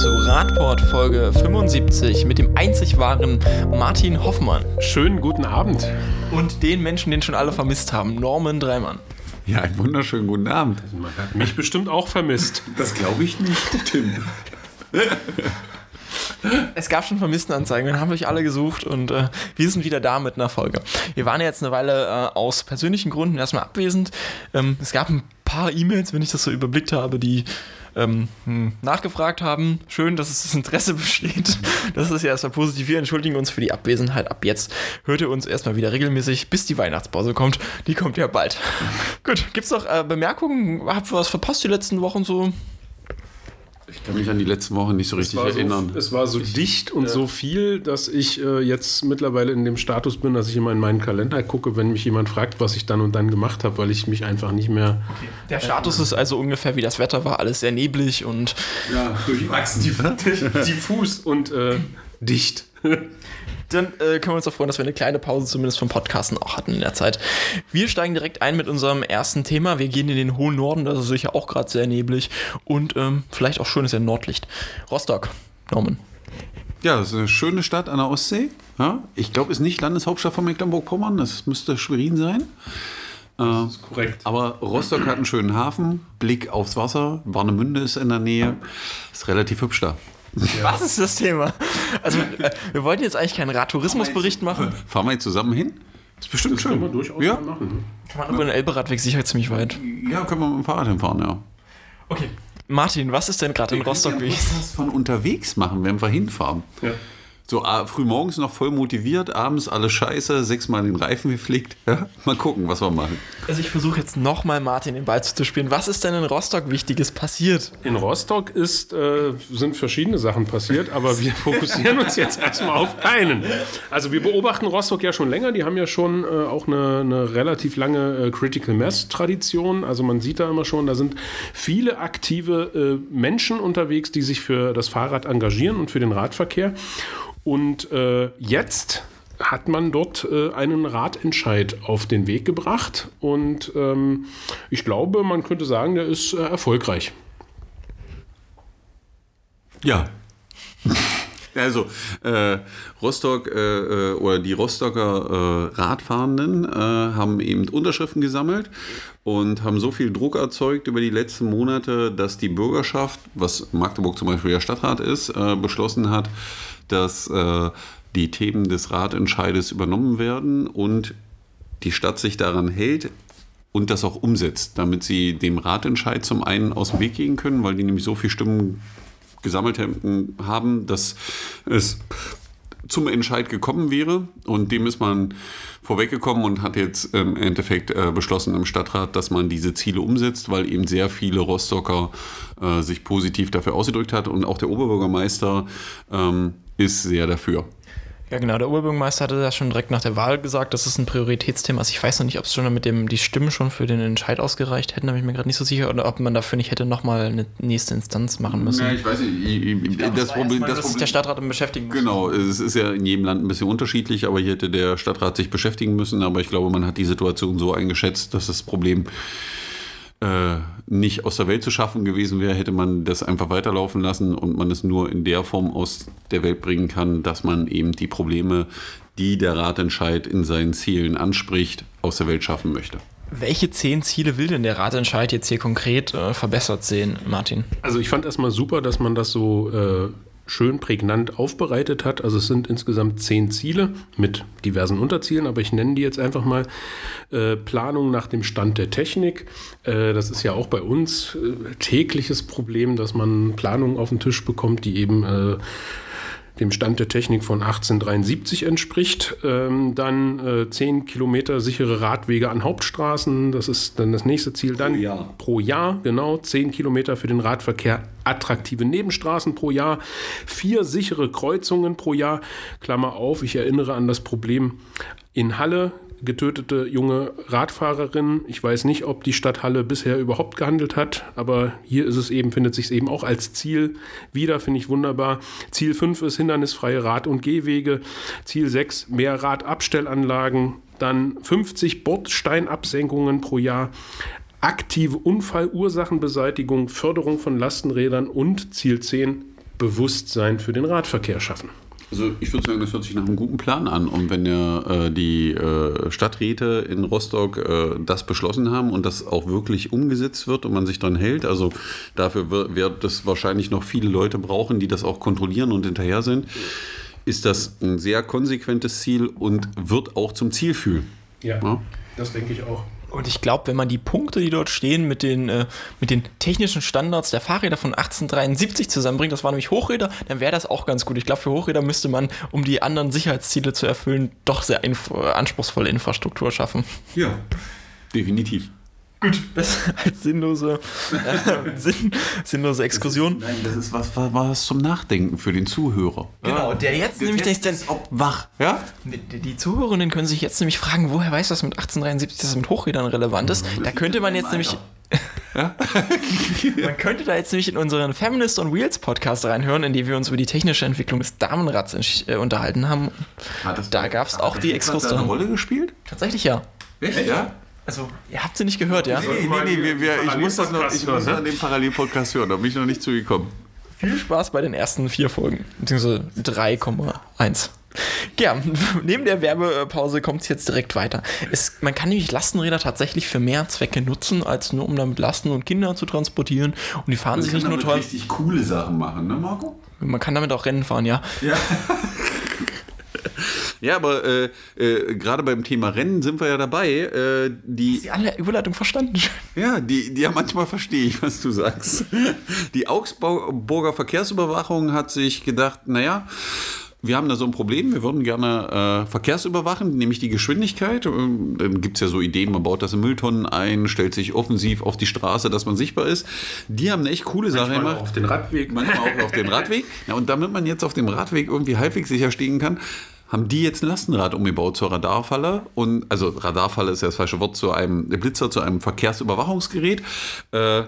zu Radport Folge 75 mit dem einzig wahren Martin Hoffmann. Schönen guten Abend. Und den Menschen, den schon alle vermisst haben, Norman Dreimann. Ja, einen wunderschönen guten Abend. Man hat mich bestimmt auch vermisst. Das glaube ich nicht, Tim. Es gab schon Vermisstenanzeigen, wir haben euch alle gesucht und äh, wir sind wieder da mit einer Folge. Wir waren ja jetzt eine Weile äh, aus persönlichen Gründen erstmal abwesend. Ähm, es gab ein paar E-Mails, wenn ich das so überblickt habe, die ähm, hm, nachgefragt haben. Schön, dass es das Interesse besteht. Das ist ja erstmal positiv. Wir entschuldigen uns für die Abwesenheit. Ab jetzt hört ihr uns erstmal wieder regelmäßig, bis die Weihnachtspause kommt. Die kommt ja bald. Gut, gibt es noch äh, Bemerkungen? Habt ihr was verpasst die letzten Wochen so? Ich kann mich an die letzten Wochen nicht so richtig es erinnern. So, es war so dicht und ja. so viel, dass ich äh, jetzt mittlerweile in dem Status bin, dass ich immer in meinen Kalender gucke, wenn mich jemand fragt, was ich dann und dann gemacht habe, weil ich mich einfach nicht mehr. Okay. Der Status äh, ist also ungefähr wie das Wetter war, alles sehr neblig und. Ja, durchwachsen, diffus und äh, dicht. Dann äh, können wir uns auch freuen, dass wir eine kleine Pause zumindest vom Podcasten auch hatten in der Zeit. Wir steigen direkt ein mit unserem ersten Thema. Wir gehen in den hohen Norden, das ist sicher auch gerade sehr neblig und ähm, vielleicht auch schönes Nordlicht. Rostock, Norman. Ja, das ist eine schöne Stadt an der Ostsee. Ja, ich glaube, es ist nicht Landeshauptstadt von Mecklenburg-Vorpommern, das müsste Schwerin sein. Das ist korrekt. Aber Rostock hat einen schönen Hafen, Blick aufs Wasser, Warnemünde ist in der Nähe, ist relativ hübsch da. Ja. Was ist das Thema? Also, äh, wir wollten jetzt eigentlich keinen Radtourismusbericht machen. Fahren wir jetzt zusammen hin? Das ist bestimmt das schön. Können wir durchaus ja. machen. Kann man über den Elberadweg sicher ziemlich weit. Ja, können wir mit dem Fahrrad hinfahren, ja. Okay. Martin, was ist denn gerade in Rostock? Wir das von unterwegs machen, wenn wir hinfahren. Ja. So äh, früh morgens noch voll motiviert, abends alles scheiße, sechsmal den Reifen gepflegt. Ja? Mal gucken, was wir machen. Also ich versuche jetzt nochmal Martin den Ball zu spielen. Was ist denn in Rostock Wichtiges passiert? In Rostock ist, äh, sind verschiedene Sachen passiert, aber wir fokussieren uns jetzt erstmal auf einen. Also wir beobachten Rostock ja schon länger. Die haben ja schon äh, auch eine, eine, relativ lange äh, Critical Mass Tradition. Also man sieht da immer schon, da sind viele aktive äh, Menschen unterwegs, die sich für das Fahrrad engagieren und für den Radverkehr. Und äh, jetzt hat man dort äh, einen Ratentscheid auf den Weg gebracht. Und ähm, ich glaube, man könnte sagen, der ist äh, erfolgreich. Ja. Also, äh, Rostock äh, äh, oder die Rostocker äh, Radfahrenden äh, haben eben Unterschriften gesammelt und haben so viel Druck erzeugt über die letzten Monate, dass die Bürgerschaft, was Magdeburg zum Beispiel der Stadtrat ist, äh, beschlossen hat, dass äh, die Themen des Ratentscheides übernommen werden und die Stadt sich daran hält und das auch umsetzt, damit sie dem Ratentscheid zum einen aus dem Weg gehen können, weil die nämlich so viele Stimmen gesammelt haben, dass es zum Entscheid gekommen wäre. Und dem ist man vorweggekommen und hat jetzt im Endeffekt äh, beschlossen im Stadtrat, dass man diese Ziele umsetzt, weil eben sehr viele Rostocker äh, sich positiv dafür ausgedrückt hat. Und auch der Oberbürgermeister ähm, ist sehr dafür. Ja, genau. Der Oberbürgermeister hatte ja schon direkt nach der Wahl gesagt, das ist ein Prioritätsthema. Also ich weiß noch nicht, ob es schon mit dem die Stimmen schon für den Entscheid ausgereicht hätten, da bin ich mir gerade nicht so sicher, oder ob man dafür nicht hätte nochmal eine nächste Instanz machen müssen. Ja, ich weiß nicht. Ich, ich, glaub, das, das Problem, das Problem, sich der Stadtrat im beschäftigen muss. Genau, es ist ja in jedem Land ein bisschen unterschiedlich, aber hier hätte der Stadtrat sich beschäftigen müssen. Aber ich glaube, man hat die Situation so eingeschätzt, dass das Problem äh, nicht aus der Welt zu schaffen gewesen wäre, hätte man das einfach weiterlaufen lassen und man es nur in der Form aus der Welt bringen kann, dass man eben die Probleme, die der Ratentscheid in seinen Zielen anspricht, aus der Welt schaffen möchte. Welche zehn Ziele will denn der Ratentscheid jetzt hier konkret äh, verbessert sehen, Martin? Also ich fand erstmal super, dass man das so äh, schön prägnant aufbereitet hat. Also es sind insgesamt zehn Ziele mit diversen Unterzielen, aber ich nenne die jetzt einfach mal äh, Planung nach dem Stand der Technik. Äh, das ist ja auch bei uns äh, tägliches Problem, dass man Planungen auf den Tisch bekommt, die eben äh, dem Stand der Technik von 1873 entspricht. Ähm, dann äh, 10 Kilometer sichere Radwege an Hauptstraßen, das ist dann das nächste Ziel. Dann pro Jahr, pro Jahr genau, 10 Kilometer für den Radverkehr, attraktive Nebenstraßen pro Jahr, vier sichere Kreuzungen pro Jahr. Klammer auf, ich erinnere an das Problem in Halle, getötete junge Radfahrerin. Ich weiß nicht, ob die Stadt Halle bisher überhaupt gehandelt hat, aber hier ist es eben, findet sich es eben auch als Ziel wieder, finde ich wunderbar. Ziel 5 ist hindernisfreie Rad- und Gehwege. Ziel 6 mehr Radabstellanlagen. Dann 50 Bordsteinabsenkungen pro Jahr. Aktive Unfallursachenbeseitigung, Förderung von Lastenrädern und Ziel 10 Bewusstsein für den Radverkehr schaffen. Also ich würde sagen, das hört sich nach einem guten Plan an. Und wenn ja äh, die äh, Stadträte in Rostock äh, das beschlossen haben und das auch wirklich umgesetzt wird und man sich dann hält, also dafür wird, wird es wahrscheinlich noch viele Leute brauchen, die das auch kontrollieren und hinterher sind, ist das ein sehr konsequentes Ziel und wird auch zum Ziel fühlen. Ja, Ja? das denke ich auch. Und ich glaube, wenn man die Punkte, die dort stehen, mit den, äh, mit den technischen Standards der Fahrräder von 1873 zusammenbringt, das waren nämlich Hochräder, dann wäre das auch ganz gut. Ich glaube, für Hochräder müsste man, um die anderen Sicherheitsziele zu erfüllen, doch sehr anspruchsvolle Infrastruktur schaffen. Ja, definitiv. Gut, besser als sinnlose, äh, sinn, sinnlose Exkursion. Nein, das ist was, was, was zum Nachdenken für den Zuhörer. Genau, der jetzt nämlich jetzt ist ob wach. Ja? Die, die Zuhörerinnen können sich jetzt nämlich fragen, woher weiß das mit 1873, dass es mit Hochrädern relevant ist? Da könnte man jetzt nämlich. man könnte da jetzt nämlich in unseren Feminist on Wheels Podcast reinhören, in dem wir uns über die technische Entwicklung des Damenrads äh, unterhalten haben. Da gab es auch die Exkurs Hat das eine. Rolle gespielt? Tatsächlich ja. Echt? Ja? Also, ihr habt sie nicht gehört, ja? Nee, nee, nee, wir, wir, ich muss das noch, ich muss noch den Parallelpodcast hören, da bin ich noch nicht zugekommen. Viel Spaß bei den ersten vier Folgen, beziehungsweise 3,1. Ja, neben der Werbepause kommt es jetzt direkt weiter. Es, man kann nämlich Lastenräder tatsächlich für mehr Zwecke nutzen, als nur um damit Lasten und Kinder zu transportieren. Und die fahren sich nicht nur toll. richtig coole Sachen machen, ne, Marco? Man kann damit auch Rennen fahren, ja. Ja. Ja, aber äh, äh, gerade beim Thema Rennen sind wir ja dabei. Äh, die, Die alle Überleitung verstanden. ja, die, die ja manchmal verstehe ich, was du sagst. Die Augsburger Verkehrsüberwachung hat sich gedacht, naja, wir haben da so ein Problem, wir würden gerne äh, Verkehrsüberwachen, nämlich die Geschwindigkeit. Ähm, Dann gibt es ja so Ideen, man baut das in Mülltonnen ein, stellt sich offensiv auf die Straße, dass man sichtbar ist. Die haben eine echt coole Sache Manchmal gemacht auf den Radweg. manchmal auch auf den Radweg. Ja, und damit man jetzt auf dem Radweg irgendwie halbwegs sicher stehen kann, haben die jetzt ein Lastenrad umgebaut zur Radarfalle. Und, also Radarfalle ist ja das falsche Wort, zu einem Blitzer, zu einem Verkehrsüberwachungsgerät. Äh,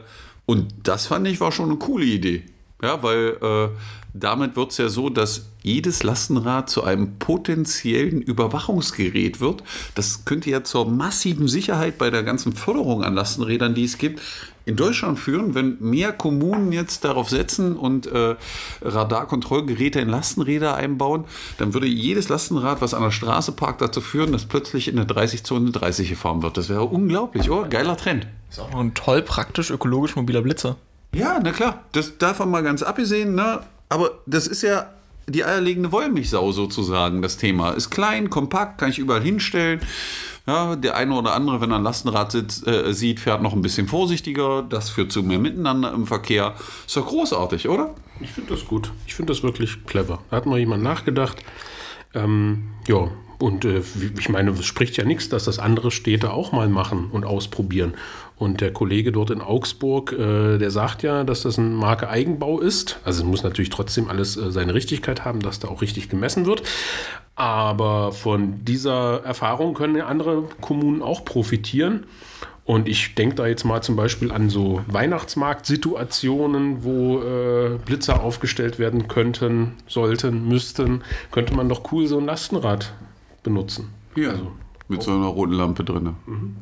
und das fand ich war schon eine coole Idee. Ja, weil äh, damit wird es ja so, dass jedes Lastenrad zu einem potenziellen Überwachungsgerät wird. Das könnte ja zur massiven Sicherheit bei der ganzen Förderung an Lastenrädern, die es gibt, in Deutschland führen, wenn mehr Kommunen jetzt darauf setzen und äh, Radarkontrollgeräte in Lastenräder einbauen, dann würde jedes Lastenrad, was an der Straße parkt, dazu führen, dass plötzlich in der 30-Zone 30 gefahren wird. Das wäre unglaublich, oder? Geiler Trend. Ist auch noch ein toll praktisch ökologisch mobiler Blitzer. Ja, na klar. Das davon mal ganz abgesehen, ne? Aber das ist ja die eierlegende Wollmilchsau sozusagen, das Thema. Ist klein, kompakt, kann ich überall hinstellen. Ja, der eine oder andere, wenn er ein Lastenrad sitzt, äh, sieht, fährt noch ein bisschen vorsichtiger. Das führt zu mehr Miteinander im Verkehr. Ist doch großartig, oder? Ich finde das gut. Ich finde das wirklich clever. Da hat mal jemand nachgedacht. Ähm, ja, und äh, ich meine, es spricht ja nichts, dass das andere Städte auch mal machen und ausprobieren. Und der Kollege dort in Augsburg, äh, der sagt ja, dass das ein Marke Eigenbau ist. Also es muss natürlich trotzdem alles äh, seine Richtigkeit haben, dass da auch richtig gemessen wird. Aber von dieser Erfahrung können ja andere Kommunen auch profitieren. Und ich denke da jetzt mal zum Beispiel an so Weihnachtsmarktsituationen, wo äh, Blitzer aufgestellt werden könnten, sollten, müssten. Könnte man doch cool so ein Lastenrad benutzen. Ja. Also, Mit so einer roten Lampe drin.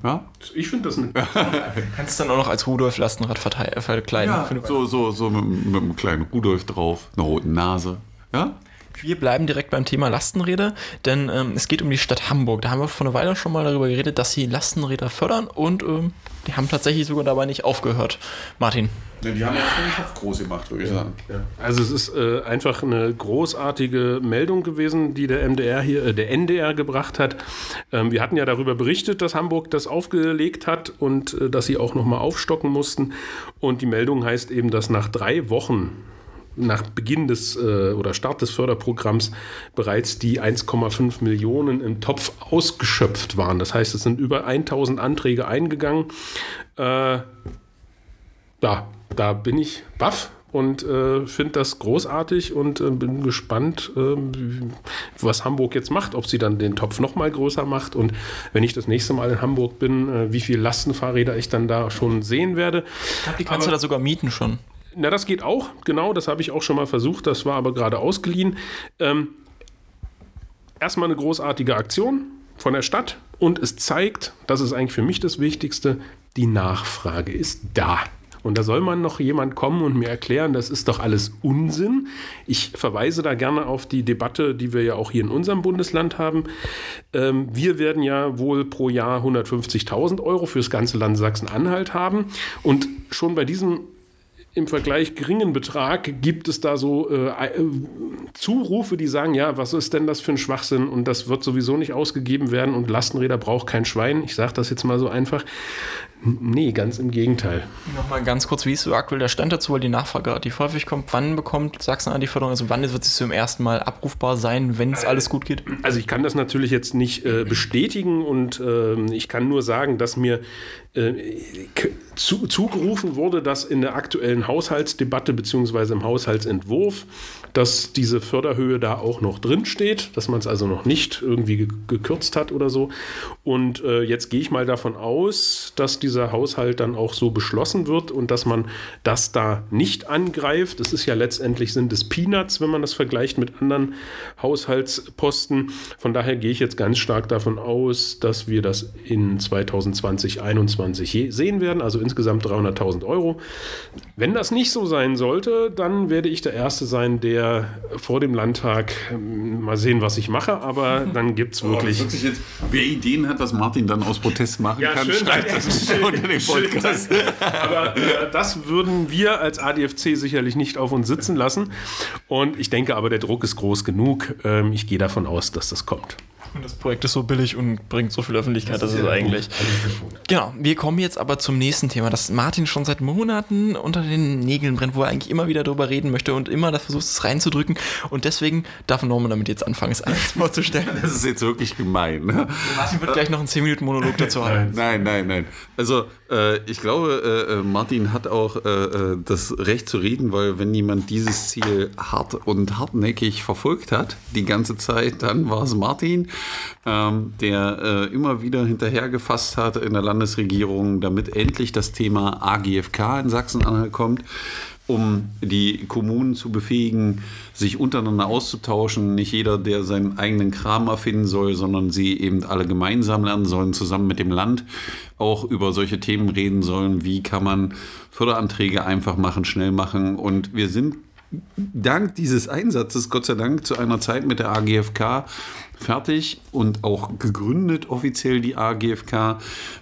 Ja? ich finde das eine. Kannst du dann auch noch als Rudolf Lastenrad verteil- äh, verkleiden. Eine- So, so, so mit, mit einem kleinen Rudolf drauf, einer roten Nase. Ja? Wir bleiben direkt beim Thema Lastenräder, denn ähm, es geht um die Stadt Hamburg. Da haben wir vor einer Weile schon mal darüber geredet, dass sie Lastenräder fördern und ähm, die haben tatsächlich sogar dabei nicht aufgehört. Martin. ja die haben ja den Kopf groß gemacht, würde ich sagen. Also es ist äh, einfach eine großartige Meldung gewesen, die der MDR hier, äh, der NDR gebracht hat. Ähm, wir hatten ja darüber berichtet, dass Hamburg das aufgelegt hat und äh, dass sie auch nochmal aufstocken mussten. Und die Meldung heißt eben, dass nach drei Wochen nach Beginn des äh, oder Start des Förderprogramms bereits die 1,5 Millionen im Topf ausgeschöpft waren. Das heißt, es sind über 1000 Anträge eingegangen. Äh, ja, da bin ich baff und äh, finde das großartig und äh, bin gespannt, äh, was Hamburg jetzt macht, ob sie dann den Topf noch mal größer macht und wenn ich das nächste Mal in Hamburg bin, äh, wie viele Lastenfahrräder ich dann da schon sehen werde. Die kannst du da sogar mieten schon. Na, das geht auch, genau, das habe ich auch schon mal versucht, das war aber gerade ausgeliehen. Ähm, erstmal eine großartige Aktion von der Stadt und es zeigt, das ist eigentlich für mich das Wichtigste, die Nachfrage ist da. Und da soll man noch jemand kommen und mir erklären, das ist doch alles Unsinn. Ich verweise da gerne auf die Debatte, die wir ja auch hier in unserem Bundesland haben. Ähm, wir werden ja wohl pro Jahr 150.000 Euro fürs ganze Land Sachsen-Anhalt haben. Und schon bei diesem im Vergleich geringen Betrag gibt es da so äh, äh, Zurufe, die sagen, ja, was ist denn das für ein Schwachsinn und das wird sowieso nicht ausgegeben werden und Lastenräder braucht kein Schwein. Ich sage das jetzt mal so einfach. Nee, ganz im Gegenteil. Nochmal ganz kurz, wie ist so aktuell der Stand dazu, weil die Nachfrage relativ häufig kommt. Wann bekommt Sachsen an die Förderung? Also wann wird es zum ersten Mal abrufbar sein, wenn es alles gut geht? Also ich kann das natürlich jetzt nicht äh, bestätigen und äh, ich kann nur sagen, dass mir äh, zu, zugerufen wurde, dass in der aktuellen Haushaltsdebatte bzw. im Haushaltsentwurf, dass diese Förderhöhe da auch noch drin steht, dass man es also noch nicht irgendwie gekürzt hat oder so. Und äh, jetzt gehe ich mal davon aus, dass dieser Haushalt dann auch so beschlossen wird und dass man das da nicht angreift. Es ist ja letztendlich sind es Peanuts, wenn man das vergleicht mit anderen Haushaltsposten. Von daher gehe ich jetzt ganz stark davon aus, dass wir das in 2020, 2021 sehen werden. Also insgesamt 300.000 Euro. Wenn das nicht so sein sollte, dann werde ich der Erste sein, der vor dem Landtag ähm, mal sehen, was ich mache, aber dann gibt es wirklich. Oh, jetzt, wer Ideen hat, was Martin dann aus Protest machen ja, kann, schön, schreibt das unter dem Podcast. aber äh, das würden wir als ADFC sicherlich nicht auf uns sitzen lassen. Und ich denke aber, der Druck ist groß genug. Ähm, ich gehe davon aus, dass das kommt. Und das Projekt ist so billig und bringt so viel Öffentlichkeit, das, das ist, ist eigentlich. Genau, wir kommen jetzt aber zum nächsten Thema, das Martin schon seit Monaten unter den Nägeln brennt, wo er eigentlich immer wieder darüber reden möchte und immer da versucht, es reinzudrücken. Und deswegen darf Norman damit jetzt anfangen, es alles vorzustellen. Das ist jetzt wirklich gemein. Ne? Martin wird gleich noch einen 10-Minuten-Monolog dazu halten. Nein, nein, nein. Also, äh, ich glaube, äh, äh, Martin hat auch äh, äh, das Recht zu reden, weil wenn jemand dieses Ziel hart und hartnäckig verfolgt hat, die ganze Zeit, dann war es Martin ähm, der äh, immer wieder hinterhergefasst hat in der Landesregierung, damit endlich das Thema AGFK in Sachsen-Anhalt kommt um die Kommunen zu befähigen, sich untereinander auszutauschen. Nicht jeder, der seinen eigenen Kram erfinden soll, sondern sie eben alle gemeinsam lernen sollen, zusammen mit dem Land auch über solche Themen reden sollen. Wie kann man Förderanträge einfach machen, schnell machen? Und wir sind dank dieses Einsatzes, Gott sei Dank, zu einer Zeit mit der AGFK fertig und auch gegründet offiziell die AGFK,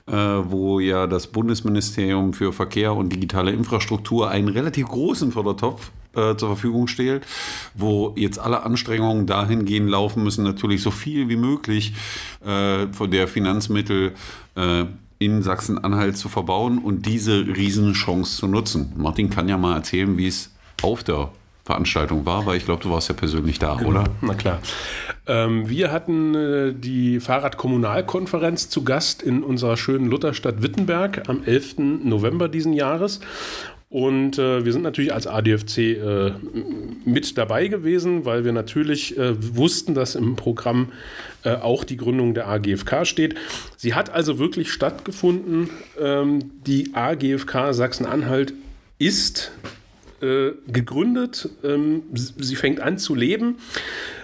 äh, wo ja das Bundesministerium für Verkehr und digitale Infrastruktur einen relativ großen Fördertopf äh, zur Verfügung stellt, wo jetzt alle Anstrengungen dahingehend laufen müssen, natürlich so viel wie möglich äh, von der Finanzmittel äh, in Sachsen-Anhalt zu verbauen und diese Riesenchance zu nutzen. Martin kann ja mal erzählen, wie es auf der Veranstaltung war, weil ich glaube, du warst ja persönlich da, genau. oder? Na klar. Ähm, wir hatten äh, die Fahrradkommunalkonferenz zu Gast in unserer schönen Lutherstadt Wittenberg am 11. November diesen Jahres. Und äh, wir sind natürlich als ADFC äh, mit dabei gewesen, weil wir natürlich äh, wussten, dass im Programm äh, auch die Gründung der AGFK steht. Sie hat also wirklich stattgefunden. Ähm, die AGFK Sachsen-Anhalt ist äh, gegründet. Ähm, sie fängt an zu leben.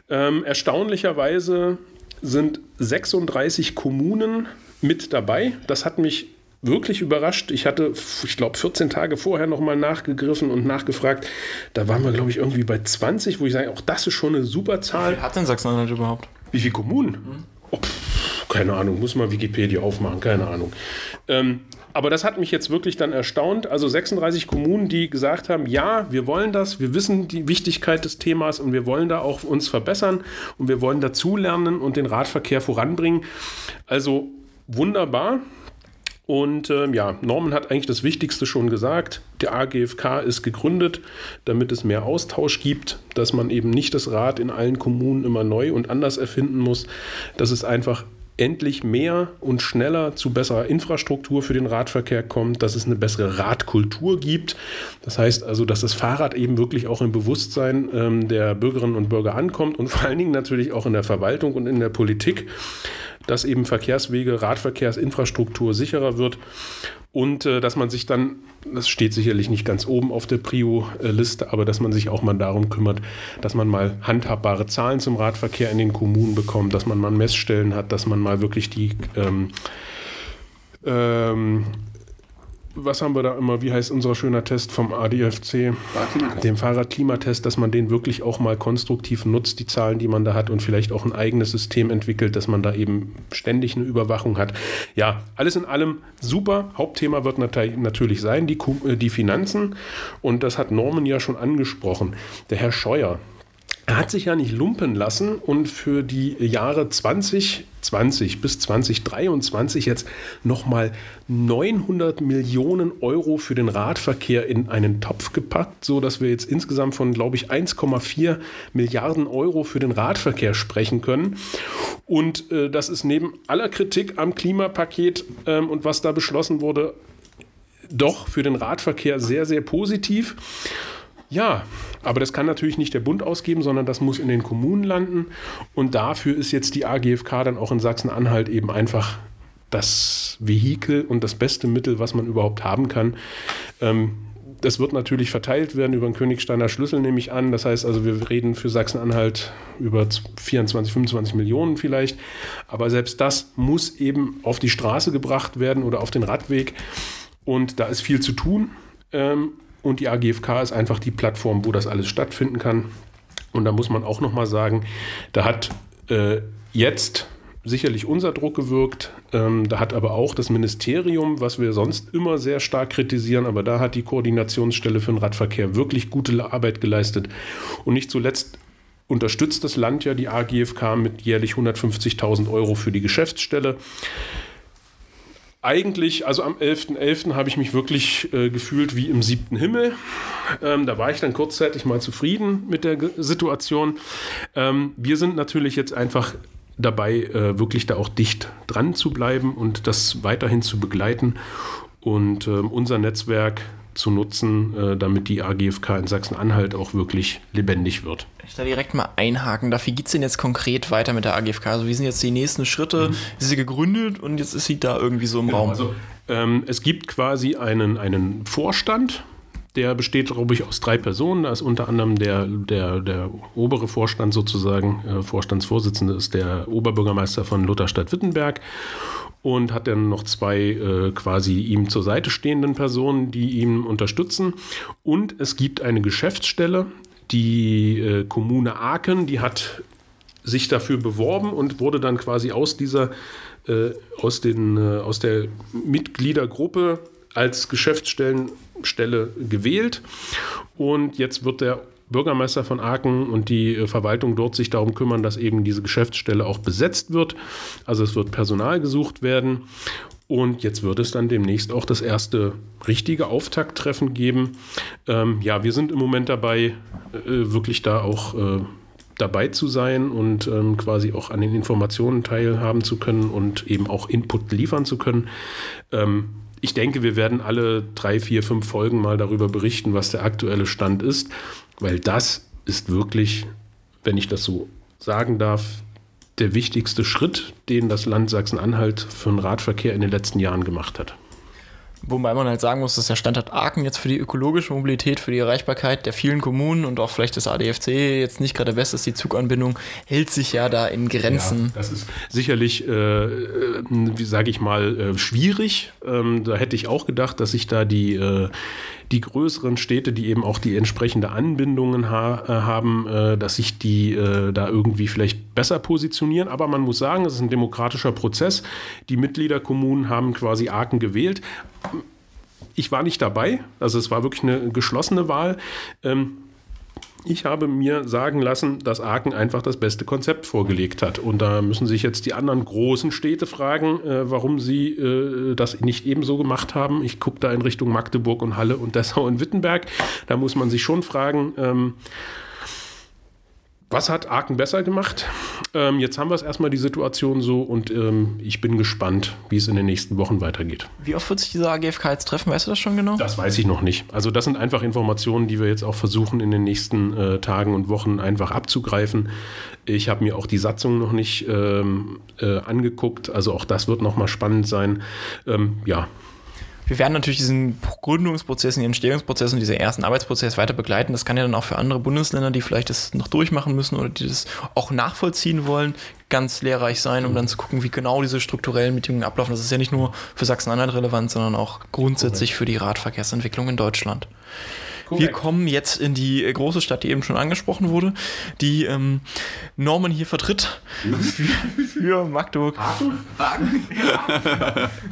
Ähm, erstaunlicherweise sind 36 Kommunen mit dabei. Das hat mich wirklich überrascht. Ich hatte, ich glaube, 14 Tage vorher nochmal nachgegriffen und nachgefragt. Da waren wir, glaube ich, irgendwie bei 20, wo ich sage, auch das ist schon eine super Zahl. Wie hat denn Sachsen-Anhalt überhaupt? Wie viele Kommunen? Mhm. Oh, pff, keine Ahnung, muss mal Wikipedia aufmachen, keine Ahnung. Ähm, aber das hat mich jetzt wirklich dann erstaunt. Also 36 Kommunen, die gesagt haben, ja, wir wollen das, wir wissen die Wichtigkeit des Themas und wir wollen da auch uns verbessern und wir wollen dazulernen und den Radverkehr voranbringen. Also wunderbar. Und äh, ja, Norman hat eigentlich das Wichtigste schon gesagt. Der AGFK ist gegründet, damit es mehr Austausch gibt, dass man eben nicht das Rad in allen Kommunen immer neu und anders erfinden muss, dass es einfach endlich mehr und schneller zu besserer Infrastruktur für den Radverkehr kommt, dass es eine bessere Radkultur gibt. Das heißt also, dass das Fahrrad eben wirklich auch im Bewusstsein ähm, der Bürgerinnen und Bürger ankommt und vor allen Dingen natürlich auch in der Verwaltung und in der Politik, dass eben Verkehrswege, Radverkehrsinfrastruktur sicherer wird und äh, dass man sich dann, das steht sicherlich nicht ganz oben auf der Prio-Liste, aber dass man sich auch mal darum kümmert, dass man mal handhabbare Zahlen zum Radverkehr in den Kommunen bekommt, dass man mal Messstellen hat, dass man mal wirklich die ähm, ähm, was haben wir da immer, wie heißt unser schöner Test vom ADFC, dem Fahrradklimatest, dass man den wirklich auch mal konstruktiv nutzt, die Zahlen, die man da hat und vielleicht auch ein eigenes System entwickelt, dass man da eben ständig eine Überwachung hat. Ja, alles in allem super. Hauptthema wird natürlich sein, die, äh, die Finanzen und das hat Norman ja schon angesprochen. Der Herr Scheuer, er hat sich ja nicht lumpen lassen und für die Jahre 2020 bis 2023 jetzt nochmal 900 Millionen Euro für den Radverkehr in einen Topf gepackt, so dass wir jetzt insgesamt von, glaube ich, 1,4 Milliarden Euro für den Radverkehr sprechen können. Und äh, das ist neben aller Kritik am Klimapaket ähm, und was da beschlossen wurde, doch für den Radverkehr sehr, sehr positiv. Ja, aber das kann natürlich nicht der Bund ausgeben, sondern das muss in den Kommunen landen. Und dafür ist jetzt die AGFK dann auch in Sachsen-Anhalt eben einfach das Vehikel und das beste Mittel, was man überhaupt haben kann. Ähm, das wird natürlich verteilt werden über den Königsteiner Schlüssel, nehme ich an. Das heißt also, wir reden für Sachsen-Anhalt über 24, 25 Millionen vielleicht. Aber selbst das muss eben auf die Straße gebracht werden oder auf den Radweg. Und da ist viel zu tun. Und die AGFK ist einfach die Plattform, wo das alles stattfinden kann. Und da muss man auch nochmal sagen, da hat äh, jetzt sicherlich unser Druck gewirkt. Ähm, da hat aber auch das Ministerium, was wir sonst immer sehr stark kritisieren, aber da hat die Koordinationsstelle für den Radverkehr wirklich gute Arbeit geleistet. Und nicht zuletzt unterstützt das Land ja die AGFK mit jährlich 150.000 Euro für die Geschäftsstelle eigentlich, also am 11.11. .11. habe ich mich wirklich äh, gefühlt wie im siebten Himmel. Ähm, da war ich dann kurzzeitig mal zufrieden mit der G Situation. Ähm, wir sind natürlich jetzt einfach dabei, äh, wirklich da auch dicht dran zu bleiben und das weiterhin zu begleiten und äh, unser Netzwerk zu nutzen, äh, damit die AGFK in Sachsen-Anhalt auch wirklich lebendig wird. Ich da direkt mal einhaken wie geht es denn jetzt konkret weiter mit der AGFK? Also wie sind jetzt die nächsten Schritte? Mhm. Ist sie gegründet und jetzt ist sie da irgendwie so im genau, Raum? Also, ähm, es gibt quasi einen, einen Vorstand, der besteht, glaube ich, aus drei Personen. Da ist unter anderem der, der, der obere Vorstand sozusagen, äh, Vorstandsvorsitzende ist der Oberbürgermeister von Lutherstadt-Wittenberg und hat dann noch zwei äh, quasi ihm zur Seite stehenden Personen, die ihn unterstützen. Und es gibt eine Geschäftsstelle, die äh, Kommune Aachen, die hat sich dafür beworben und wurde dann quasi aus dieser äh, aus, den, äh, aus der Mitgliedergruppe als Geschäftsstellenstelle gewählt. Und jetzt wird der Bürgermeister von Aachen und die äh, Verwaltung dort sich darum kümmern, dass eben diese Geschäftsstelle auch besetzt wird. Also es wird Personal gesucht werden. Und jetzt wird es dann demnächst auch das erste richtige Auftakttreffen geben. Ähm, ja, wir sind im Moment dabei, äh, wirklich da auch äh, dabei zu sein und ähm, quasi auch an den Informationen teilhaben zu können und eben auch Input liefern zu können. Ähm, ich denke, wir werden alle drei, vier, fünf Folgen mal darüber berichten, was der aktuelle Stand ist. Weil das ist wirklich, wenn ich das so sagen darf, der wichtigste Schritt, den das Land Sachsen-Anhalt für den Radverkehr in den letzten Jahren gemacht hat. Wobei man halt sagen muss, dass der Standort Aachen jetzt für die ökologische Mobilität, für die Erreichbarkeit der vielen Kommunen und auch vielleicht des ADFC jetzt nicht gerade der beste ist. Die Zuganbindung hält sich ja da in Grenzen. Ja, das ist sicherlich, äh, äh wie sage ich mal, äh, schwierig. Ähm, da hätte ich auch gedacht, dass sich da die, äh, die größeren Städte, die eben auch die entsprechende Anbindungen ha äh, haben, äh, dass sich die äh, da irgendwie vielleicht besser positionieren. Aber man muss sagen, es ist ein demokratischer Prozess. Die Mitgliederkommunen haben quasi Aachen gewählt. Ich war nicht dabei, also es war wirklich eine geschlossene Wahl. Ähm, ich habe mir sagen lassen, dass Aachen einfach das beste Konzept vorgelegt hat. Und da müssen sich jetzt die anderen großen Städte fragen, äh, warum sie äh, das nicht ebenso gemacht haben. Ich gucke da in Richtung Magdeburg und Halle und Dessau und Wittenberg. Da muss man sich schon fragen, ähm, was hat Aachen besser gemacht? Ähm, jetzt haben wir es erstmal die Situation so und ähm, ich bin gespannt, wie es in den nächsten Wochen weitergeht. Wie oft wird sich dieser AGFK jetzt treffen? Weißt du das schon genau? Das weiß ich noch nicht. Also das sind einfach Informationen, die wir jetzt auch versuchen in den nächsten äh, Tagen und Wochen einfach abzugreifen. Ich habe mir auch die Satzung noch nicht ähm, äh, angeguckt. Also auch das wird nochmal spannend sein. Ähm, ja, wir werden natürlich diesen Gründungsprozess, den Entstehungsprozess und diesen ersten Arbeitsprozess weiter begleiten. Das kann ja dann auch für andere Bundesländer, die vielleicht das noch durchmachen müssen oder die das auch nachvollziehen wollen, ganz lehrreich sein, um dann zu gucken, wie genau diese strukturellen Bedingungen ablaufen. Das ist ja nicht nur für Sachsen-Anhalt relevant, sondern auch grundsätzlich für die Radverkehrsentwicklung in Deutschland. Wir kommen jetzt in die große Stadt, die eben schon angesprochen wurde, die ähm, Norman hier vertritt für, für Magdeburg.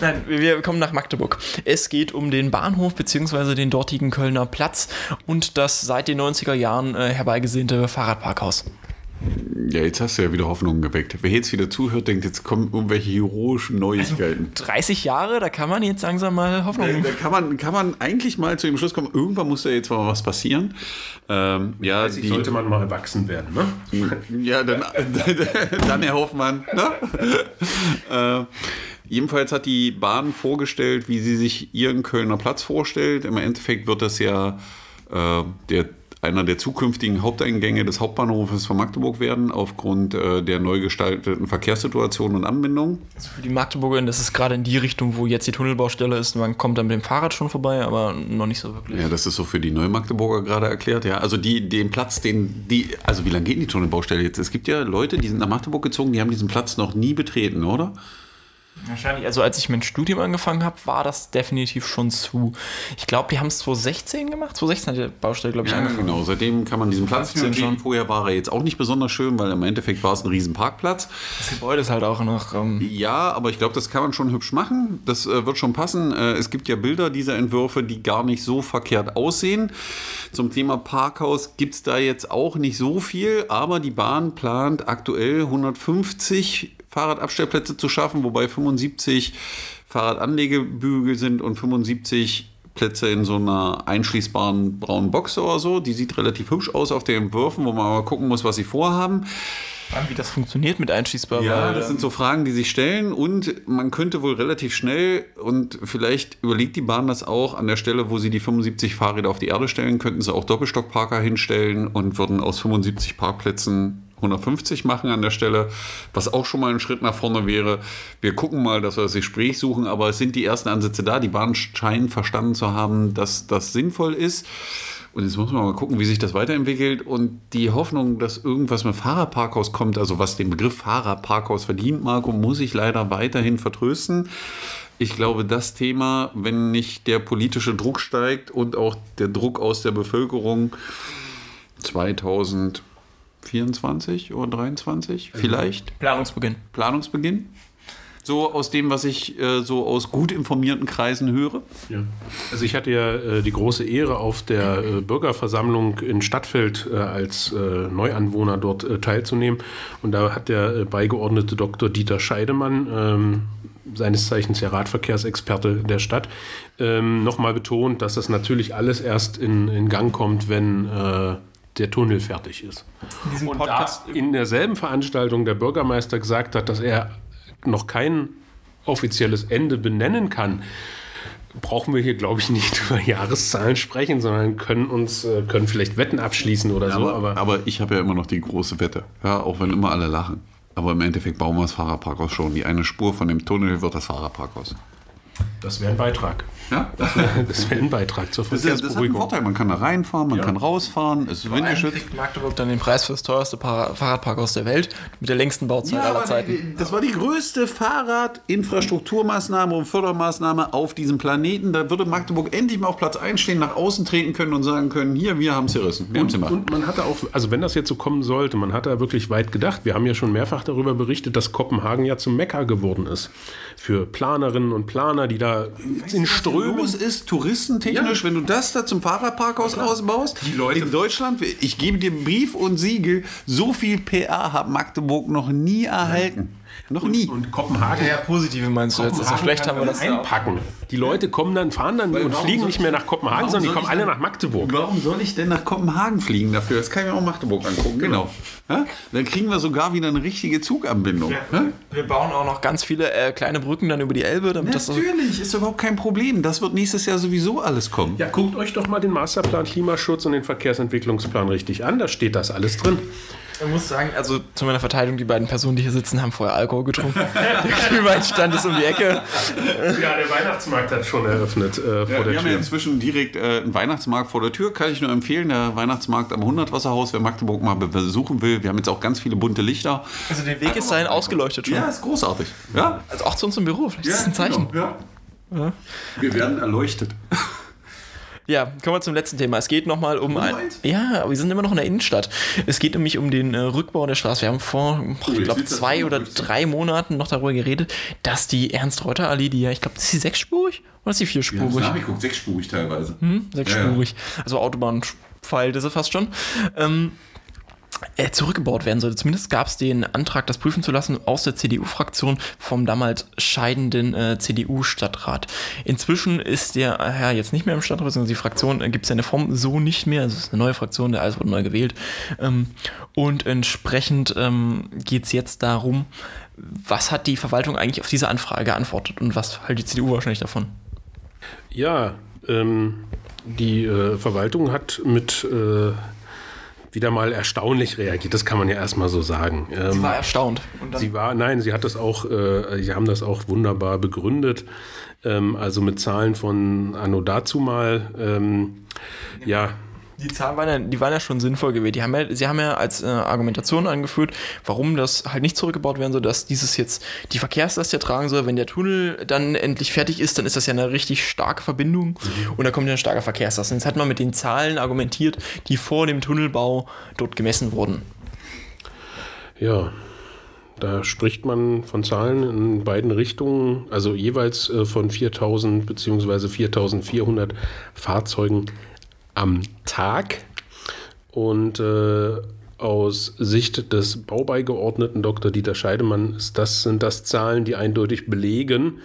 Nein, wir kommen nach Magdeburg. Es geht um den Bahnhof bzw. den dortigen Kölner Platz und das seit den 90er Jahren äh, herbeigesehnte Fahrradparkhaus. Ja, jetzt hast du ja wieder Hoffnungen geweckt. Wer jetzt wieder zuhört, denkt, jetzt kommen irgendwelche heroischen Neuigkeiten. 30 Jahre, da kann man jetzt langsam mal Hoffnung. Da kann man, kann man eigentlich mal zu dem Schluss kommen, irgendwann muss da jetzt mal was passieren. Ähm, ja, Die sollte man mal erwachsen werden, ne? Ja, dann, dann Herr Hoffmann. Ne? äh, jedenfalls hat die Bahn vorgestellt, wie sie sich ihren Kölner Platz vorstellt. Im Endeffekt wird das ja äh, der, einer der zukünftigen Haupteingänge des Hauptbahnhofes von Magdeburg werden, aufgrund äh, der neu gestalteten Verkehrssituation und Anbindung. Also für die Magdeburger, das ist gerade in die Richtung, wo jetzt die Tunnelbaustelle ist. Man kommt dann mit dem Fahrrad schon vorbei, aber noch nicht so wirklich. Ja, das ist so für die Neumagdeburger gerade erklärt, ja. Also die, den Platz, den die, also wie lange geht die Tunnelbaustelle jetzt? Es gibt ja Leute, die sind nach Magdeburg gezogen, die haben diesen Platz noch nie betreten, oder? Wahrscheinlich, also als ich mein Studium angefangen habe, war das definitiv schon zu. Ich glaube, die haben es 2016 gemacht. 2016 hat die Baustelle, glaube ich, Ja, angefangen. genau. Seitdem kann man diesen Platz 15 schon. Vorher war er jetzt auch nicht besonders schön, weil im Endeffekt war es ein riesen Parkplatz. Das Gebäude ist halt auch noch. Ähm, Ja, aber ich glaube, das kann man schon hübsch machen. Das äh, wird schon passen. Äh, es gibt ja Bilder dieser Entwürfe, die gar nicht so verkehrt aussehen. Zum Thema Parkhaus gibt es da jetzt auch nicht so viel, aber die Bahn plant aktuell 150 Fahrradabstellplätze zu schaffen, wobei 75 Fahrradanlegebügel sind und 75 Plätze in so einer einschließbaren braunen Box oder so. Die sieht relativ hübsch aus auf den Entwürfen, wo man mal gucken muss, was sie vorhaben. wie das funktioniert mit einschließbar. Ja, das sind so Fragen, die sich stellen und man könnte wohl relativ schnell und vielleicht überlegt die Bahn das auch an der Stelle, wo sie die 75 Fahrräder auf die Erde stellen, könnten sie auch Doppelstockparker hinstellen und würden aus 75 Parkplätzen 150 machen an der Stelle, was auch schon mal ein Schritt nach vorne wäre. Wir gucken mal, dass wir das Gespräch suchen, aber es sind die ersten Ansätze da. Die Bahn scheint verstanden zu haben, dass das sinnvoll ist. Und jetzt muss man mal gucken, wie sich das weiterentwickelt. Und die Hoffnung, dass irgendwas mit Fahrerparkhaus kommt, also was den Begriff Fahrerparkhaus verdient, Marco, muss ich leider weiterhin vertrösten. Ich glaube, das Thema, wenn nicht der politische Druck steigt und auch der Druck aus der Bevölkerung 2024 oder 23 vielleicht, Planungsbeginn. Planungsbeginn. So aus dem, was ich äh, so aus gut informierten Kreisen höre. Ja. Also ich hatte ja äh, die große Ehre, auf der äh, Bürgerversammlung in Stadtfeld äh, als äh, Neuanwohner dort äh, teilzunehmen. Und da hat der äh, beigeordnete Dr. Dieter Scheidemann, ähm, seines Zeichens ja Radverkehrsexperte der Stadt, ähm, nochmal betont, dass das natürlich alles erst in, in Gang kommt, wenn äh, der Tunnel fertig ist. Diesen Und Podcast. da in derselben Veranstaltung der Bürgermeister gesagt hat, dass er noch kein offizielles Ende benennen kann, brauchen wir hier, glaube ich, nicht über Jahreszahlen sprechen, sondern können uns, äh, können vielleicht Wetten abschließen oder so. aber, Aber, aber ich habe ja immer noch die große Wette. Ja, auch wenn immer alle lachen. Aber im Endeffekt bauen wir das Fahrradparkhaus schon. Die eine Spur von dem Tunnel wird das Fahrradparkhaus. das wäre ein Beitrag. Ja, Das wäre ein Beitrag zur das, ist, das hat einen Verkehrsberuhigung. Vorteil. Man kann da reinfahren, man Ja. kann rausfahren, es ist windgeschützt. Magdeburg dann den Preis für das teuerste Para Fahrradparkhaus der Welt mit der längsten Bauzeit Ja, aller Zeiten. das war die größte Fahrradinfrastrukturmaßnahme und Fördermaßnahme auf diesem Planeten. Da würde Magdeburg endlich mal auf Platz 1 stehen, nach außen treten können und sagen können, hier, wir haben es gerissen. Wir haben es Und, gemacht. und man hatte auch, also wenn das jetzt so kommen sollte, man hat da wirklich weit gedacht. Wir haben ja schon mehrfach darüber berichtet, dass Kopenhagen ja zum Mekka geworden ist. Für Planerinnen und Planer, die da in Strömen los ist, touristentechnisch, wenn du das da zum Fahrradparkhaus ausbaust. Die Leute- in Deutschland, ich gebe dir Brief und Siegel, so viel PR hat Magdeburg noch nie erhalten. Noch nie. und Kopenhagen Ja, positive meinst du jetzt. Also kann haben wir das einpacken. Die Leute kommen dann, fahren dann und warum fliegen nicht ich- mehr nach Kopenhagen, sondern die kommen ich alle nach Magdeburg. Warum soll ich denn nach Kopenhagen fliegen dafür? Das kann ich mir auch Magdeburg angucken. Genau. Ja? Dann kriegen wir sogar wieder eine richtige Zuganbindung. Ja? Wir bauen auch noch ganz viele äh, kleine Brücken dann über die Elbe, damit das Natürlich, ist überhaupt kein Problem. Das wird nächstes Jahr sowieso alles kommen. Ja, guckt euch doch mal den Masterplan Klimaschutz und den Verkehrsentwicklungsplan richtig an. Da steht das alles drin. Man muss sagen, also zu meiner Verteidigung, die beiden Personen, die hier sitzen, haben vorher Alkohol getrunken. der Glühweinstand ist um die Ecke. Ja, der Weihnachtsmarkt hat schon eröffnet äh, vor Ja, der wir haben ja Tür. inzwischen direkt äh, einen Weihnachtsmarkt vor der Tür, kann ich nur empfehlen. Der Weihnachtsmarkt am Hundertwasserhaus, wer Magdeburg mal besuchen will. Wir haben jetzt auch ganz viele bunte Lichter. Also der Weg ist dahin ausgeleuchtet schon. Ja, ist großartig. Ja, Also auch zu uns im Büro, vielleicht ist das ein Zeichen. Genau, ja. Wir werden erleuchtet. Ja, kommen wir zum letzten Thema. Es geht nochmal um ein. Ja, aber wir sind immer noch in der Innenstadt. Es geht nämlich um den äh, Rückbau der Straße. Wir haben vor, boah, ich glaube, das zwei oder drei Monaten noch darüber geredet, dass die Ernst-Reuter-Allee, die ja, ich glaube, ist sie sechsspurig oder ist sie vierspurig? nachgeguckt, sechsspurig teilweise. Hm, sechsspurig. Also Autobahnpfeil ist sie fast schon. Ähm, äh, zurückgebaut werden sollte. Zumindest gab es den Antrag, das prüfen zu lassen aus der CDU-Fraktion vom damals scheidenden äh, CDU-Stadtrat. Inzwischen ist der Herr jetzt nicht mehr im Stadtrat, sondern die Fraktion äh, gibt es ja in der Form so nicht mehr. Es ist eine neue Fraktion, der alles wurde neu gewählt. Ähm, und entsprechend ähm, geht es jetzt darum, was hat die Verwaltung eigentlich auf diese Anfrage geantwortet und was hält die CDU wahrscheinlich davon? Ja, ähm, die äh, Verwaltung hat mit äh, wieder mal erstaunlich reagiert. Das kann man ja erstmal so sagen. Ähm, Sie war erstaunt. Und dann, Sie war, nein, sie hat das auch, äh, sie haben das auch wunderbar begründet. Ähm, also mit Zahlen von Anno dazu mal. Ähm, ja, Die Zahlen waren ja, die waren ja schon sinnvoll gewählt. Die haben ja, sie haben ja als äh, Argumentation angeführt, warum das halt nicht zurückgebaut werden soll, dass dieses jetzt die Verkehrslast ja tragen soll. Wenn der Tunnel dann endlich fertig ist, dann ist das ja eine richtig starke Verbindung und da kommt ja ein starker Verkehrslast. Und jetzt hat man mit den Zahlen argumentiert, die vor dem Tunnelbau dort gemessen wurden. ja. Da spricht man von Zahlen in beiden Richtungen, also jeweils äh, von 4000 bzw. 4400 Fahrzeugen am Tag. Und äh, aus Sicht des Baubeigeordneten Dr. Dieter Scheidemann ist das, sind das Zahlen, die eindeutig belegen,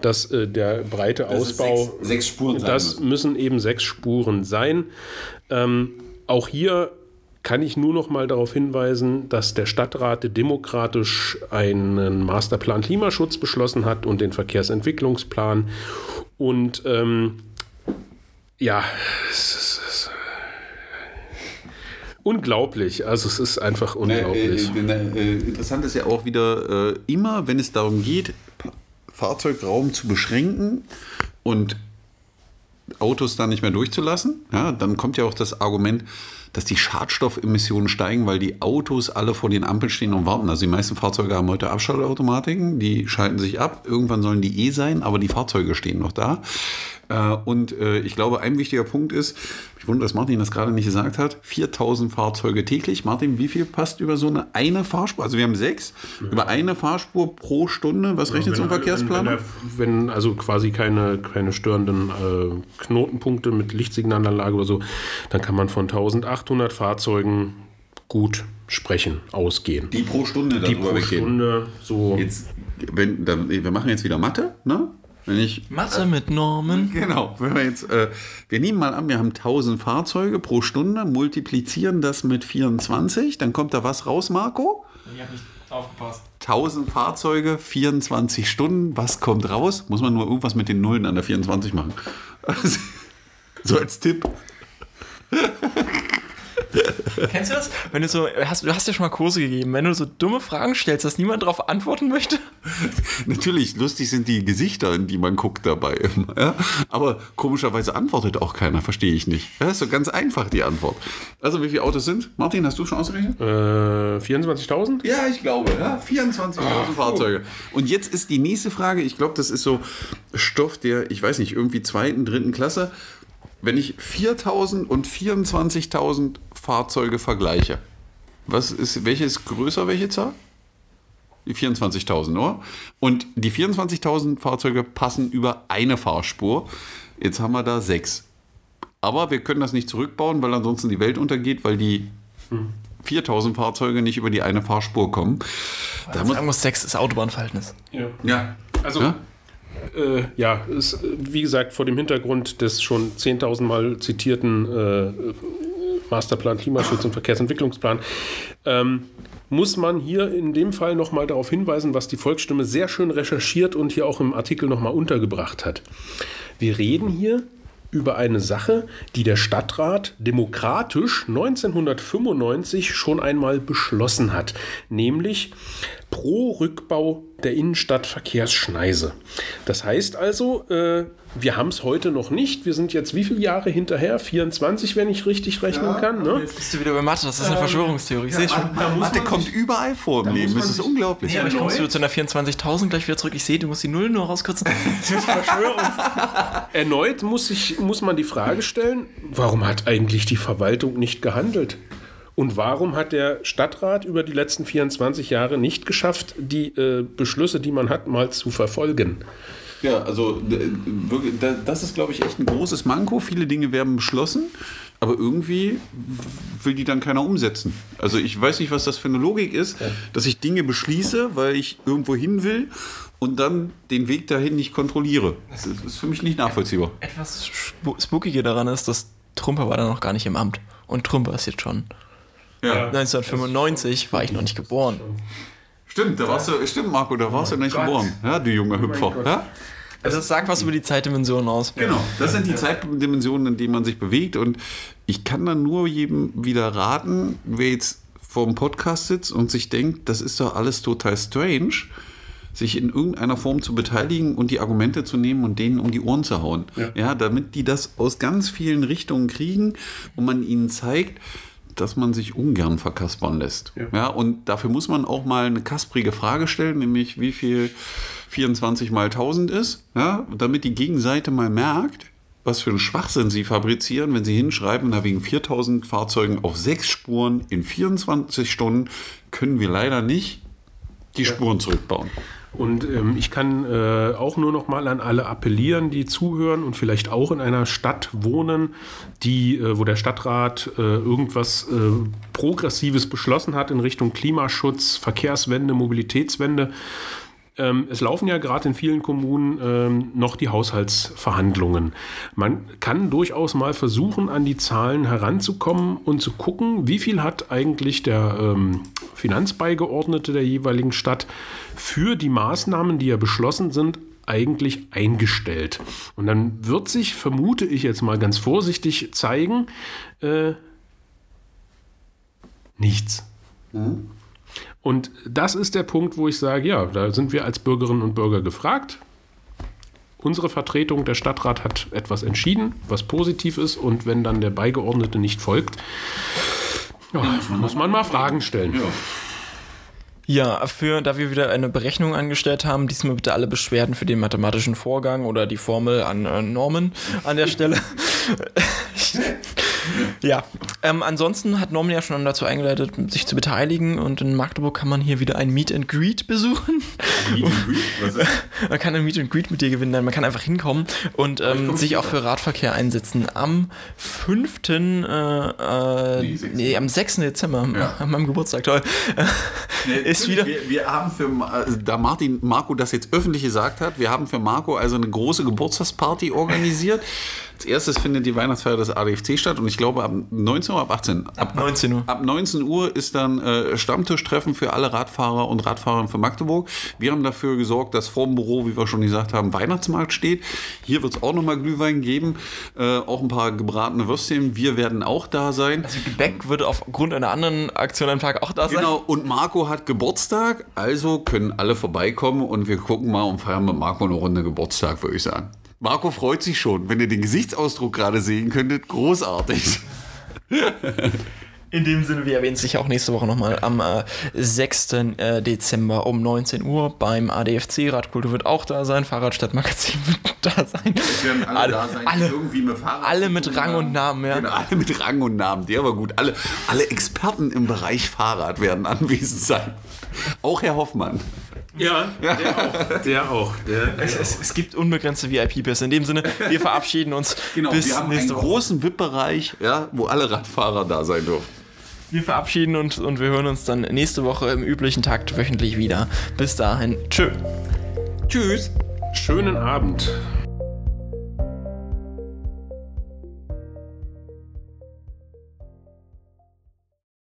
dass äh, der breite Dass es Ausbau. sechs- sechs Spuren sein Das müssen. eben sechs Spuren sein. Ähm, auch hier kann ich nur noch mal darauf hinweisen, dass der Stadtrat demokratisch einen Masterplan Klimaschutz beschlossen hat und den Verkehrsentwicklungsplan. Und ähm, ja, es ist, es ist unglaublich. Also es ist einfach unglaublich. Äh, äh, äh, interessant ist ja auch wieder, äh, immer wenn es darum geht, Fahrzeugraum zu beschränken und Autos dann nicht mehr durchzulassen, ja, dann kommt ja auch das Argument, dass die Schadstoffemissionen steigen, weil die Autos alle vor den Ampeln stehen und warten. Also die meisten Fahrzeuge haben heute Abschaltautomatiken, die schalten sich ab. Irgendwann sollen die eh sein, aber die Fahrzeuge stehen noch da. Äh, Und äh, ich glaube, ein wichtiger Punkt ist, ich wundere, dass Martin das gerade nicht gesagt hat, 4000 Fahrzeuge täglich. Martin, wie viel passt über so eine, eine Fahrspur? Also wir haben sechs, über eine Fahrspur pro Stunde. Was rechnet so ein Verkehrsplaner? Wenn, wenn, wenn also quasi keine, keine störenden äh, Knotenpunkte mit Lichtsignalanlage oder so, dann kann man von 1800 Fahrzeugen gut sprechen, ausgehen. Die pro Stunde Die pro weggehen. Stunde so. Jetzt, wenn, dann, wir machen jetzt wieder Mathe, ne? Wenn ich Mathe mit Normen. Genau, wenn wir jetzt, äh, wir nehmen mal an, wir haben 1000 Fahrzeuge pro Stunde, multiplizieren das mit 24, dann kommt da was raus, Marco? Ich habe nicht aufgepasst. 1000 Fahrzeuge, 24 Stunden, was kommt raus? Muss man nur irgendwas mit den Nullen an der 24 machen. so als Tipp. Kennst du das? Wenn du so, hast, du hast ja schon mal Kurse gegeben, wenn du so dumme Fragen stellst, dass niemand darauf antworten möchte. Natürlich, lustig sind die Gesichter, in die man guckt dabei. immer, Ja? Aber komischerweise antwortet auch keiner, verstehe ich nicht. Ja, ist so ganz einfach die Antwort. Also wie viele Autos sind? Martin, hast du schon ausgerechnet? Äh, 24.000? Ja, ich glaube, ja. 24.000 Fahrzeuge. Und jetzt ist die nächste Frage, ich glaube, das ist so Stoff der, ich weiß nicht, irgendwie zweiten, dritten Klasse. Wenn ich 4.000 und 24.000 Fahrzeuge vergleiche, was ist, welche ist größer, welche Zahl? Die 24.000, oder? Und die 24.000 Fahrzeuge passen über eine Fahrspur. Jetzt haben wir da sechs. Aber wir können das nicht zurückbauen, weil ansonsten die Welt untergeht, weil die 4000 Fahrzeuge nicht über die eine Fahrspur kommen. Da muss, Sagen muss, sechs ist Autobahnverhältnis. Ja. ja, Also, Ja? Äh, ja, ist, wie gesagt, vor dem Hintergrund des schon 10.000 Mal zitierten äh, Masterplan Klimaschutz und Verkehrsentwicklungsplan ähm, muss man hier in dem Fall nochmal darauf hinweisen, was die Volksstimme sehr schön recherchiert und hier auch im Artikel nochmal untergebracht hat. Wir reden hier über eine Sache, die der Stadtrat demokratisch 1995 schon einmal beschlossen hat, nämlich pro Rückbau der Innenstadtverkehrsschneise. Das heißt also, äh, wir haben es heute noch nicht. Wir sind jetzt wie viele Jahre hinterher? 24, wenn ich richtig rechnen kann. Ne? Jetzt bist du wieder bei Mathe, das ist eine Verschwörungstheorie. Ich sehe schon. Ma- Mathe kommt überall vor im Leben. Das ist unglaublich. Ja, aber ich kommst du zu einer 24.000 gleich wieder zurück. Ich sehe, du musst die Null nur rauskürzen. Erneut muss, ich, muss man die Frage stellen, warum hat eigentlich die Verwaltung nicht gehandelt? Und warum hat der Stadtrat über die letzten 24 Jahre nicht geschafft, die äh, Beschlüsse, die man hat, mal zu verfolgen? Ja, also das ist, glaube ich, echt ein großes Manko. Viele Dinge werden beschlossen, aber irgendwie will die dann keiner umsetzen. Also ich weiß nicht, was das für eine Logik ist, dass ich Dinge beschließe, weil ich irgendwo hin will und dann den Weg dahin nicht kontrolliere. Das ist für mich nicht nachvollziehbar. Etwas spu- Spookige daran ist, dass Trumper war da noch gar nicht im Amt. Und Trumper ist jetzt schon. Ja. 1995 war ich noch nicht geboren. Stimmt, da warst du, stimmt, Marco, da warst du nicht Gott. geboren. Ja, du junger Hüpfer. Ja? Also das sagt was über die Zeitdimensionen aus. Genau, das sind die Zeitdimensionen, in denen man sich bewegt. Und ich kann dann nur jedem wieder raten, wer jetzt vor dem Podcast sitzt und sich denkt, das ist doch alles total strange, sich in irgendeiner Form zu beteiligen und die Argumente zu nehmen und denen um die Ohren zu hauen. Ja, damit die das aus ganz vielen Richtungen kriegen und man ihnen zeigt, dass man sich ungern verkaspern lässt. Ja. und dafür muss man auch mal eine kasprige Frage stellen, nämlich wie viel 24 mal 1000 ist, ja, damit die Gegenseite mal merkt, was für einen Schwachsinn sie fabrizieren, wenn sie hinschreiben, na wegen 4000 Fahrzeugen auf sechs Spuren in 24 Stunden können wir leider nicht die Spuren zurückbauen. Und ähm, ich kann äh, auch nur noch mal an alle appellieren, die zuhören und vielleicht auch in einer Stadt wohnen, die, äh, wo der Stadtrat äh, irgendwas äh, Progressives beschlossen hat in Richtung Klimaschutz, Verkehrswende, Mobilitätswende. Ähm, es laufen ja gerade in vielen Kommunen ähm, noch die Haushaltsverhandlungen. Man kann durchaus mal versuchen, an die Zahlen heranzukommen und zu gucken, wie viel hat eigentlich der ähm, Finanzbeigeordnete der jeweiligen Stadt für die Maßnahmen, die ja beschlossen sind, eigentlich eingestellt. Und dann wird sich, vermute ich jetzt mal ganz vorsichtig, zeigen, äh, nichts. Und das ist der Punkt, wo ich sage, ja, da sind wir als Bürgerinnen und Bürger gefragt. Unsere Vertretung, der Stadtrat, hat etwas entschieden, was positiv ist. Und wenn dann der Beigeordnete nicht folgt, ja, muss man mal Fragen stellen. Ja, für, da wir wieder eine Berechnung angestellt haben, diesmal bitte alle Beschwerden für den mathematischen Vorgang oder die Formel an äh, Norman an der Stelle. ja, ähm, ansonsten hat Norman ja schon dazu eingeleitet, sich zu beteiligen und in Magdeburg kann man hier wieder ein Meet and Greet besuchen. man kann ein Meet and Greet mit dir gewinnen, nein, man kann einfach hinkommen und ähm, sich auch für Radverkehr einsetzen. Am 5. Äh, äh, Nee, sechsten. nee, am 6. Dezember, Ja. an meinem Geburtstag, toll. ist wieder. Wir, wir haben für, äh, da Martin Marco das jetzt öffentlich gesagt hat, wir haben für Marco also eine große Geburtstagsparty organisiert. Als erstes findet die Weihnachtsfeier des ADFC statt und ich glaube ab 19 Uhr, ab 18 Ab 19 Uhr. Ab 19 Uhr ist dann äh, Stammtischtreffen für alle Radfahrer und Radfahrerinnen von Magdeburg. Wir haben dafür gesorgt, dass vor dem Büro, wie wir schon gesagt haben, Weihnachtsmarkt steht. Hier wird es auch nochmal Glühwein geben, äh, auch ein paar gebratene Würstchen. Wir werden auch da sein. Gebäck wird aufgrund einer anderen Aktion am Tag auch da sein. Genau, und Marco hat Geburtstag, also können alle vorbeikommen und wir gucken mal und feiern mit Marco eine Runde Geburtstag, würde ich sagen. Marco freut sich schon, wenn ihr den Gesichtsausdruck gerade sehen könntet, großartig. In dem Sinne, wir erwähnen es sicher auch nächste Woche nochmal am äh, 6. Äh, Dezember um 19 Uhr beim ADFC. Radkultur wird auch da sein, Fahrradstadtmagazin wird da sein. werden alle, da sein, alle, irgendwie mit Fahrrad alle mit Rang und Namen, ja. Genau, alle mit Rang und Namen, der war gut. Alle, alle Experten im Bereich Fahrrad werden anwesend sein. Auch Herr Hoffmann. Ja, der auch. Der auch. Der, Es, es, es gibt unbegrenzte VIP-Pässe. In dem Sinne, wir verabschieden uns Genau, bis wir haben einen Woche. großen VIP-Bereich, ja, wo alle Radfahrer da sein dürfen. Wir verabschieden uns und wir hören uns dann nächste Woche im üblichen Takt wöchentlich wieder. Bis dahin, tschö. Tschüss. schönen Abend.